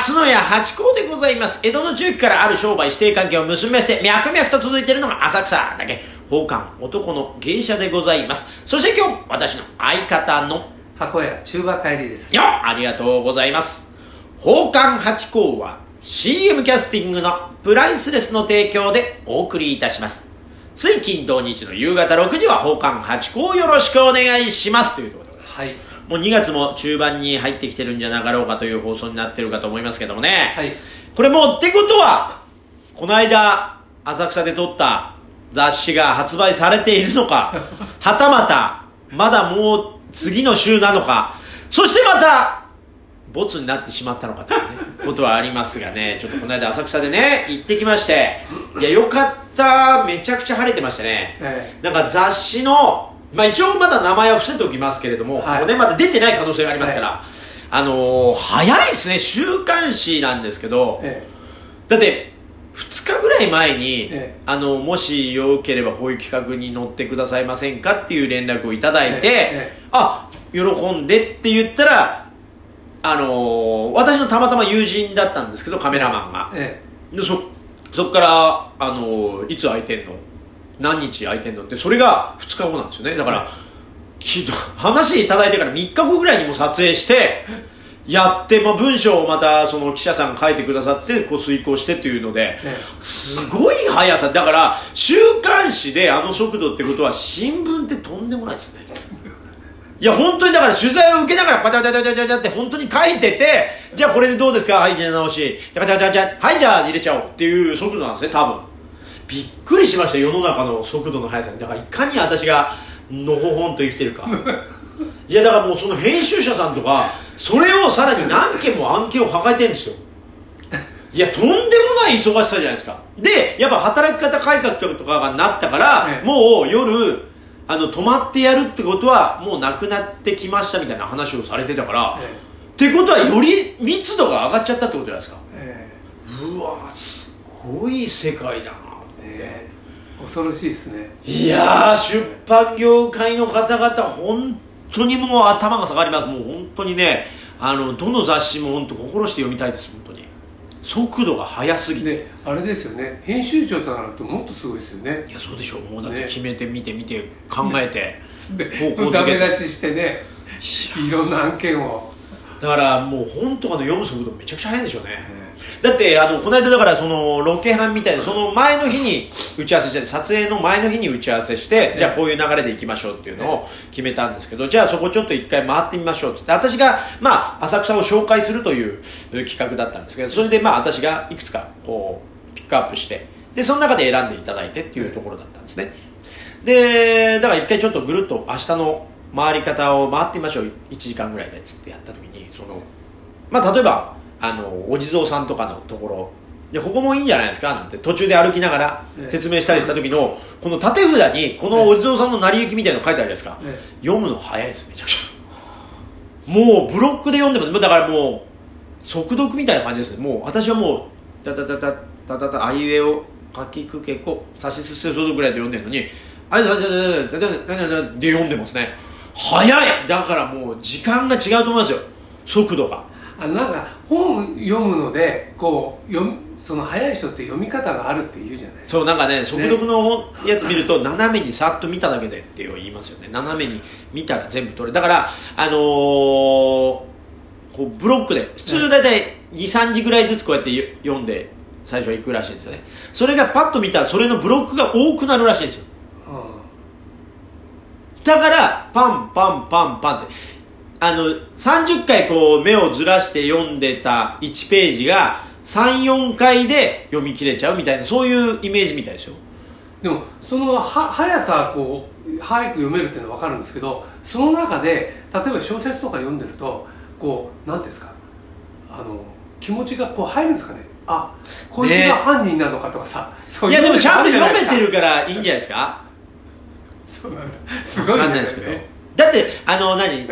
松野屋八甲でございます。江戸の中期からある商売指定関係を結びまして、脈々と続いているのが浅草だけ、宝冠男の芸者でございます。そして今日、私の相方の、箱屋中馬帰りですよありがとうございます。宝冠八甲は CM キャスティングのプライスレスの提供でお送りいたします。つい金土日の夕方6時は宝冠八甲をよろしくお願いします。というところでございます。はいもう2月も中盤に入ってきてるんじゃなかろうかという放送になってるかと思いますけどもね。はいこれもうってことは、この間、浅草で撮った雑誌が発売されているのか、はたまた、まだもう次の週なのか、そしてまた、ボツになってしまったのかというね、ことはありますがね、ちょっとこの間浅草でね、行ってきまして、いや、よかった、めちゃくちゃ晴れてましたね。えなんか雑誌の、まあ一応まだ名前は伏せておきますけれども、はい。ねまだ出てない可能性がありますから、あのー早いですね、週刊誌なんですけど、えだって、2日ぐらい前に、ええ。あの、もしよければこういう企画に乗ってくださいませんかっていう連絡をいただいて、ええ。あ、喜んでって言ったら、あのー私のたまたま友人だったんですけど、カメラマンが。え。で、そ、そっから、あのーいつ空いてんの？何日空いてんのって、それが2日後なんですよね。だから、き話いただいてから3日後ぐらいにも撮影して、やって、まあ、文章をまたその記者さんが書いてくださって、こう遂行してっていうので、えすごい速さ。だから、週刊誌であの速度ってことは、新聞ってとんでもないですね。いや、本当にだから取材を受けながら、パチャパチャパチャパチャって本当に書いてて、じゃあこれでどうですか？はい、じゃあ直し。はい、じゃあ入れちゃおうっていう速度なんですね、多分。びっくりしました、世の中の速度の速さに。だから、いかに私が、のほほんと生きてるか。いや、だからもうその編集者さんとか、それをさらに何件も案件を抱えてるんですよ。いや、とんでもない忙しさじゃないですか。で、やっぱ働き方改革とかがなったから、ええもう夜、あの、泊まってやるってことは、もうなくなってきましたみたいな話をされてたから、えってことはより密度が上がっちゃったってことじゃないですか。えうわすごい世界だなえ恐ろしいですねいやー、出版業界の方々、本当にもう頭が下がります。もう本当にね、あの、どの雑誌も本当心して読みたいです、本当に。速度が速すぎて。であれですよね編集長となるともっとすごいですよねいや、そうでしょう。もうだってね決めて、見て、見て、考えて。で方向づけダメ出ししてねいろんな案件をだからもう本とかの読む速度めちゃくちゃ速いんでしょうね。だって、あの、この間だからその、ロケハンみたいな、その前の日に打ち合わせして、撮影の前の日に打ち合わせして、じゃあこういう流れで行きましょうっていうのを決めたんですけど、じゃあそこちょっと一回回ってみましょうって言って、私が、まあ、浅草を紹介するという企画だったんですけど、それでまあ、私がいくつか、こう、ピックアップして、で、その中で選んでいただいてっていうところだったんですね。で、だから一回ちょっとぐるっと明日の回り方を回ってみましょう。1時間ぐらいでっつってやった時に、その、まあ、例えば、あの、お地蔵さんとかのところ、で、ここもいいんじゃないですか？なんて途中で歩きながらええ説明したりした時の、この縦札に、このお地蔵さんの成り行きみたいなの書いてあるじゃないですか。え読むの早いです、めちゃくちゃ。もう、ブロックで読んでます。だからもう、速読みたいな感じですね。もう、私はもう、たたたた、たたた、あいうえを、かきくけこ、さしすせそどぐらいで読んでるのに、あいさしすせたたたたたで読んでますね。早い。だからもう、時間が違うと思いますよ。速度が。あのなんか本読むのでこう読みその早い人って読み方があるって言うじゃないそうなんかね速読のやつ見ると 斜めにさっと見ただけでって言いますよね斜めに見たら全部取れだからあのーこうブロックで普通大体23時ぐらいずつこうやってよ読んで最初は行くらしいんですよね。それがパッと見たらそれのブロックが多くなるらしいんですよ。だからパンパンパンパンって。あの30回こう目をずらして読んでた1ページが34回で読み切れちゃうみたいなそういうイメージみたいですよでもそのは速さこう早く読めるっていうのは分かるんですけどその中で例えば小説とか読んでるとこうなんていうんですか？あの気持ちがこう入るんですかね？あこいつが犯人なのかとかさ、そういやでもちゃんと読めてるるからいいんじゃないですか？そうなんだ。すごいわねかんないですけど。だってあの何？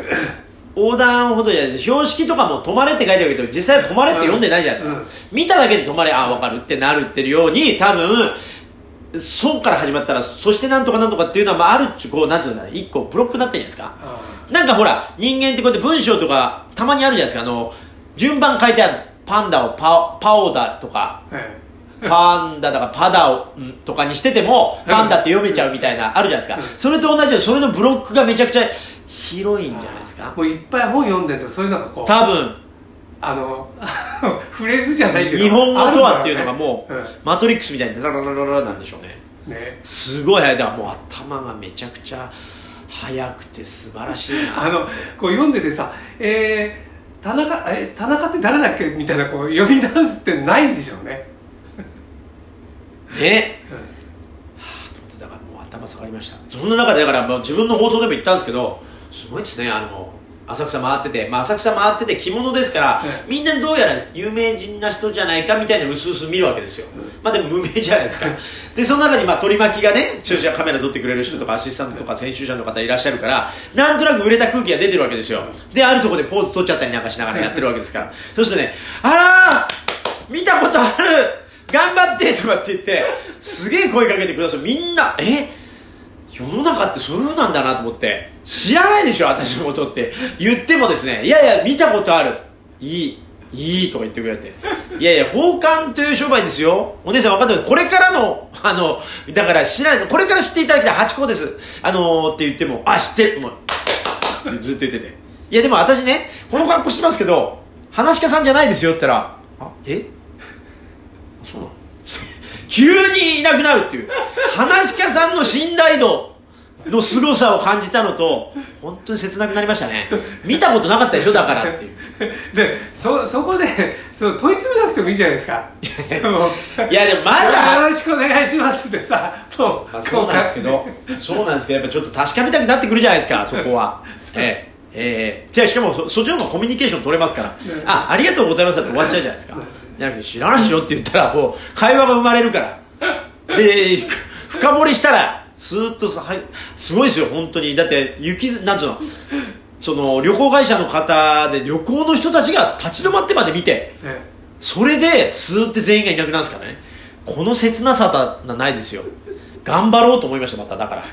横断歩道じゃないです標識とかも止まれって書いてあるけど実際は止まれって読んでないじゃないですか、うん。見ただけで止まれあ分かるってなるってるように多分そうから始まったらそしてなんとかなんとかっていうのは、まあ、あるっちゅうこうなんていうのかな一個ブロックになってるじゃないですか。あなんかほら人間ってこうやって文章とかたまにあるじゃないですか。あの順番書いてあるパンダをパパオダとか。えパンダだからパダとかにしててもパンダって読めちゃうみたいなあるじゃないですか。それと同じでそれのブロックがめちゃくちゃ広いんじゃないですか。もういっぱい本読んでるとそういうのがこう多分。あの フレーズじゃないけど日本語とはっていうのがもうあるんマトリックスみたいにラララララなんでしょうね。うんね。すごい早い。だからもう頭がめちゃくちゃ速くて素晴らしいな。あのこう読んでてさえー、田中え田中って誰だっけみたいなこう読み直すってないんでしょうねね、はあと思ってだからもう頭下がりました。そんな中でだからもう自分の放送でも言ったんですけどすごいですねあの浅草回ってて、まあ、浅草回ってて着物ですから、ええ。みんなどうやら有名人な人じゃないかみたいなうすうす見るわけですよ、まあでも無名じゃないですか。でその中にまあ取り巻きがね駐車カメラ撮ってくれる人とかアシスタントとか編集者の方いらっしゃるからなんとなく売れた空気が出てるわけですよ。であるところでポーズ取っちゃったりなんかしながらやってるわけですから。そうするとねあらー見たことある頑張ってとかって言ってすげえ声かけてくださいみんな。え？世の中ってそういうのなんだなと思って。知らないでしょ私のことって。言ってもですねいやいや見たことある。いいいいとか言ってくれて。いやいや奉還という商売ですよ。お姉さん分かってます？これからのあのだから知らない。これから知っていただきたい。八甲です。あのー、って言ってもあ知ってる。もうずっと言ってて。いやでも私ねこの格好してますけど話し家さんじゃないですよって言ったらあえ？急にいなくなるっていう。話し家さんの信頼度の凄さを感じたのと本当に切なくなりましたね。見たことなかったでしょだからっていう。でそそこでそう問い詰めなくてもいいじゃないですか。いやでもまだよろしくお願いしますってさもうまあ、そうなんですけどそうなんですけどやっぱちょっと確かめたくなってくるじゃないですかそこは。ええええ。じゃあしかもそそっちの方がコミュニケーション取れますから、あありがとうございますって終わっちゃうじゃないですか、じゃなくて知らないでしょって言ったらこう会話が生まれるから。で深掘りしたらスーッとさはいすごいですよ本当に。だって雪なんつうの？その旅行会社の方で旅行の人たちが立ち止まってまで見てえそれでスーって全員がいなくなるんですからね。この切なさはないですよ。頑張ろうと思いましたまただから。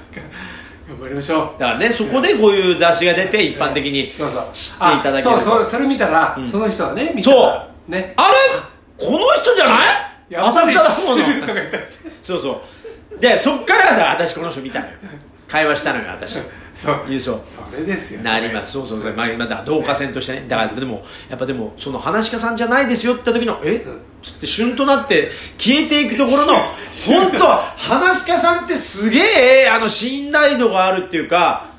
頑張りましょう。だからねそこでこういう雑誌が出て一般的にそうそう。知っていただけるあそうそれそれ見たら、ん。その人はね見たらね。あれ？この人じゃない？や浅草だものそうそう。でそっからだ私この人見たのよ。会話したのよ私。そう。いいそれですよなります。そうそうそう、まあ、今だ導火線としてね。だからでもやっぱでもその話し家さんじゃないですよって時のえ？うん。つって旬となって消えていくところの旬本当話し家さんってすげえあの信頼度があるっていうか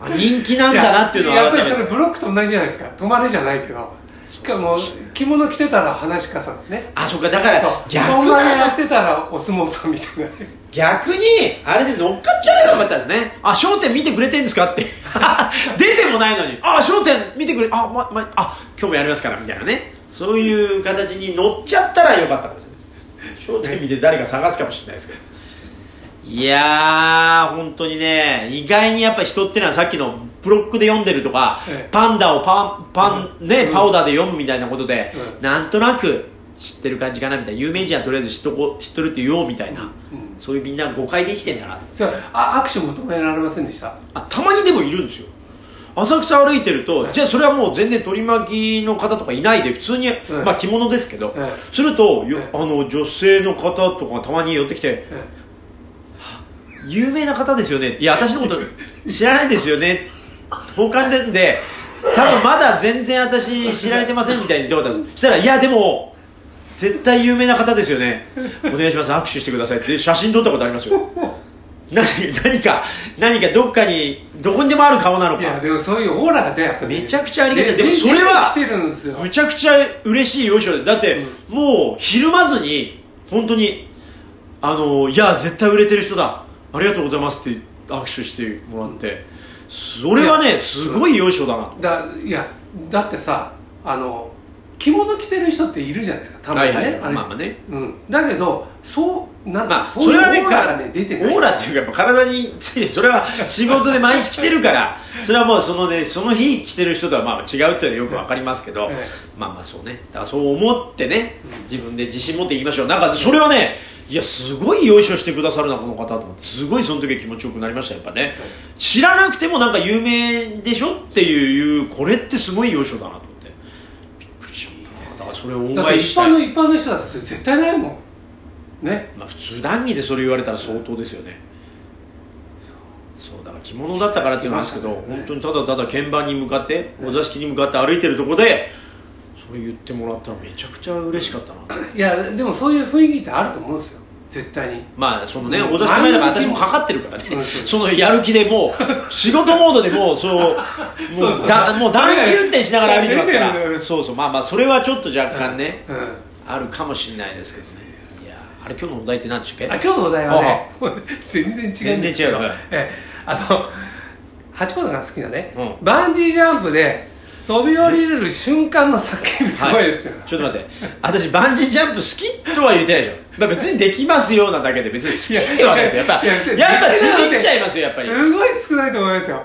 あ人気なんだなっていうのはややっぱりそれブロックと同じじゃないですか。止まれじゃないけどしかも着物着てたら話し家さんね。あそっかだから逆そんなやってたらお相撲さんみたいな。逆にあれで乗っかっちゃえばよかったですね。あ笑点見てくれてんですかって。出てもないのに。あ笑点見てくれあ、まま、あ今日もやりますからみたいなね。そういう形に乗っちゃったらよかったかもしれない。笑点見て誰か探すかもしれないですけど。いやー本当にね意外にやっぱ人ってのはさっきのブロックで読んでるとか、ええ。パンダをパンパン、ねうん。パウダーで読むみたいなことで、うん。なんとなく知ってる感じかなみたいな有名人はとりあえず知っとこ知っとるって言おうみたいな、うん。そういうみんな誤解で生きてんだなと。それあ握手求められませんでした？あたまにでもいるんですよ。浅草歩いてると、はいじゃあそれはもう全然取り巻きの方とかいないで普通に、まあ着物ですけど、はいするとあの女性の方とかたまに寄ってきてえ有名な方ですよね。いや私のこと知らないですよね奉還でんで多分まだ全然私知られてませんみたいに言った。そしたらいやでも絶対有名な方ですよね。お願いします。握手してくださいって。写真撮ったことありますよ。何何か何かどっかにどこにでもある顔なのいやかでもそういうオーラがねやっぱりめちゃくちゃありがたい。ででもそれは出てきてるんですよ。むちゃくちゃ嬉しいよいしょだって、もうひるまずに本当にあのいや絶対売れてる人だ。ありがとうございますって握手してもらってそれはねすごいよいしょだなと。だいやだってさあの着物着てる人っているじゃないですか。たまにね、はいはいまあまあね。うん、だけどそうなんか、まあ、それはねーラがね出てない。オーラっていうかやっぱ体についてそれは仕事で毎日着てるから。それはもうそのねその日着てる人とはまあ違うっていうのはよくわかりますけど、ええ。まあまあそうね。だからそう思ってね自分で自信持って言いましょう。なんかそれはねいやすごいよいしょしてくださるなこの方と思って。すごいその時は気持ちよくなりましたやっぱね。知らなくてもなんか有名でしょっていうこれってすごいよいしょだなと思ってびっくりしちゃっただからそれをだって一したい。般の一般の人だったらそれ絶対ないもん。ね。まあ、普通談義でそれ言われたら相当ですよね。そう。だから着物だったからっていうのはあるんですけど、着本当にただただ鍵盤に向かってお座敷に向かって歩いてるとこでそれ言ってもらったらめちゃくちゃ嬉しかったな。いやでもそういう雰囲気ってあると思うんですよ絶対に。まあそのね、うん。お座敷前だから私もかかってるからね、うんそのやる気でもう 仕事モードでもうそうもうだもう暖気運転しながら歩いてますから。そうそう。まあまあそれはちょっと若干ね、うん。あるかもしれないですけどね。いやあれ今日のお題って何でしたっけ？あ今日のお題はね 全然違う全然違うの。はいえ。あのハチ公さんが好きなね、うん。バンジージャンプで飛び降りれる瞬間の叫びはい声ってちょっと待って。私バンジージャンプ好きとは言ってないでしょ、まあ、別にできますよなだけで別に好きってわけですよやっぱいややっぱちびっちゃいますよやっぱりすごい少ないと思いますよ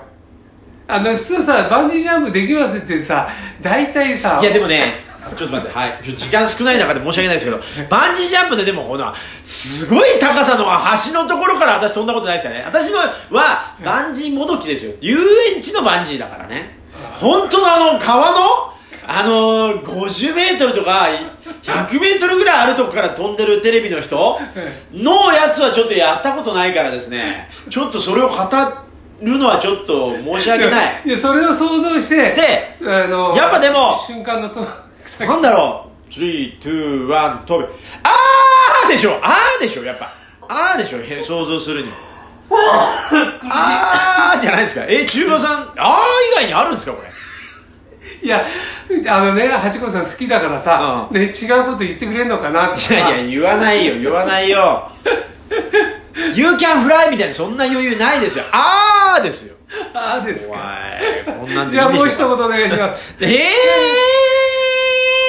あの普通さバンジージャンプできますってさ大体さいやでもねちょっと待って、はい、時間少ない中で申し訳ないですけど、バンジージャンプででも、ほら、すごい高さの橋のところから私飛んだことないですからね。私のは、バンジーもどきですよ。遊園地のバンジーだからね。本当のあの、川の、あの50メートルとか、100メートルぐらいあるとこから飛んでるテレビの人のやつはちょっとやったことないからですね、ちょっとそれを語るのはちょっと申し訳ない。いやそれを想像してで、あのやっぱでも瞬間のとなんだろう ?3、2、1、飛べ。あーでしょあーでしょやっぱ。あーでしょへ想像するに。あーじゃないですか。え、中馬さん、あー以外にあるんですかこれ？いや あのねハチ公さん好きだからさ、うんね、違うこと言ってくれんのかなっていやいや、言わないよ、言わないよ。You can fly みたいな、そんな余裕ないですよ。あーですよ。ああですおかい、こんなんでいいじゃあもう一でしょうか。言お願いします えー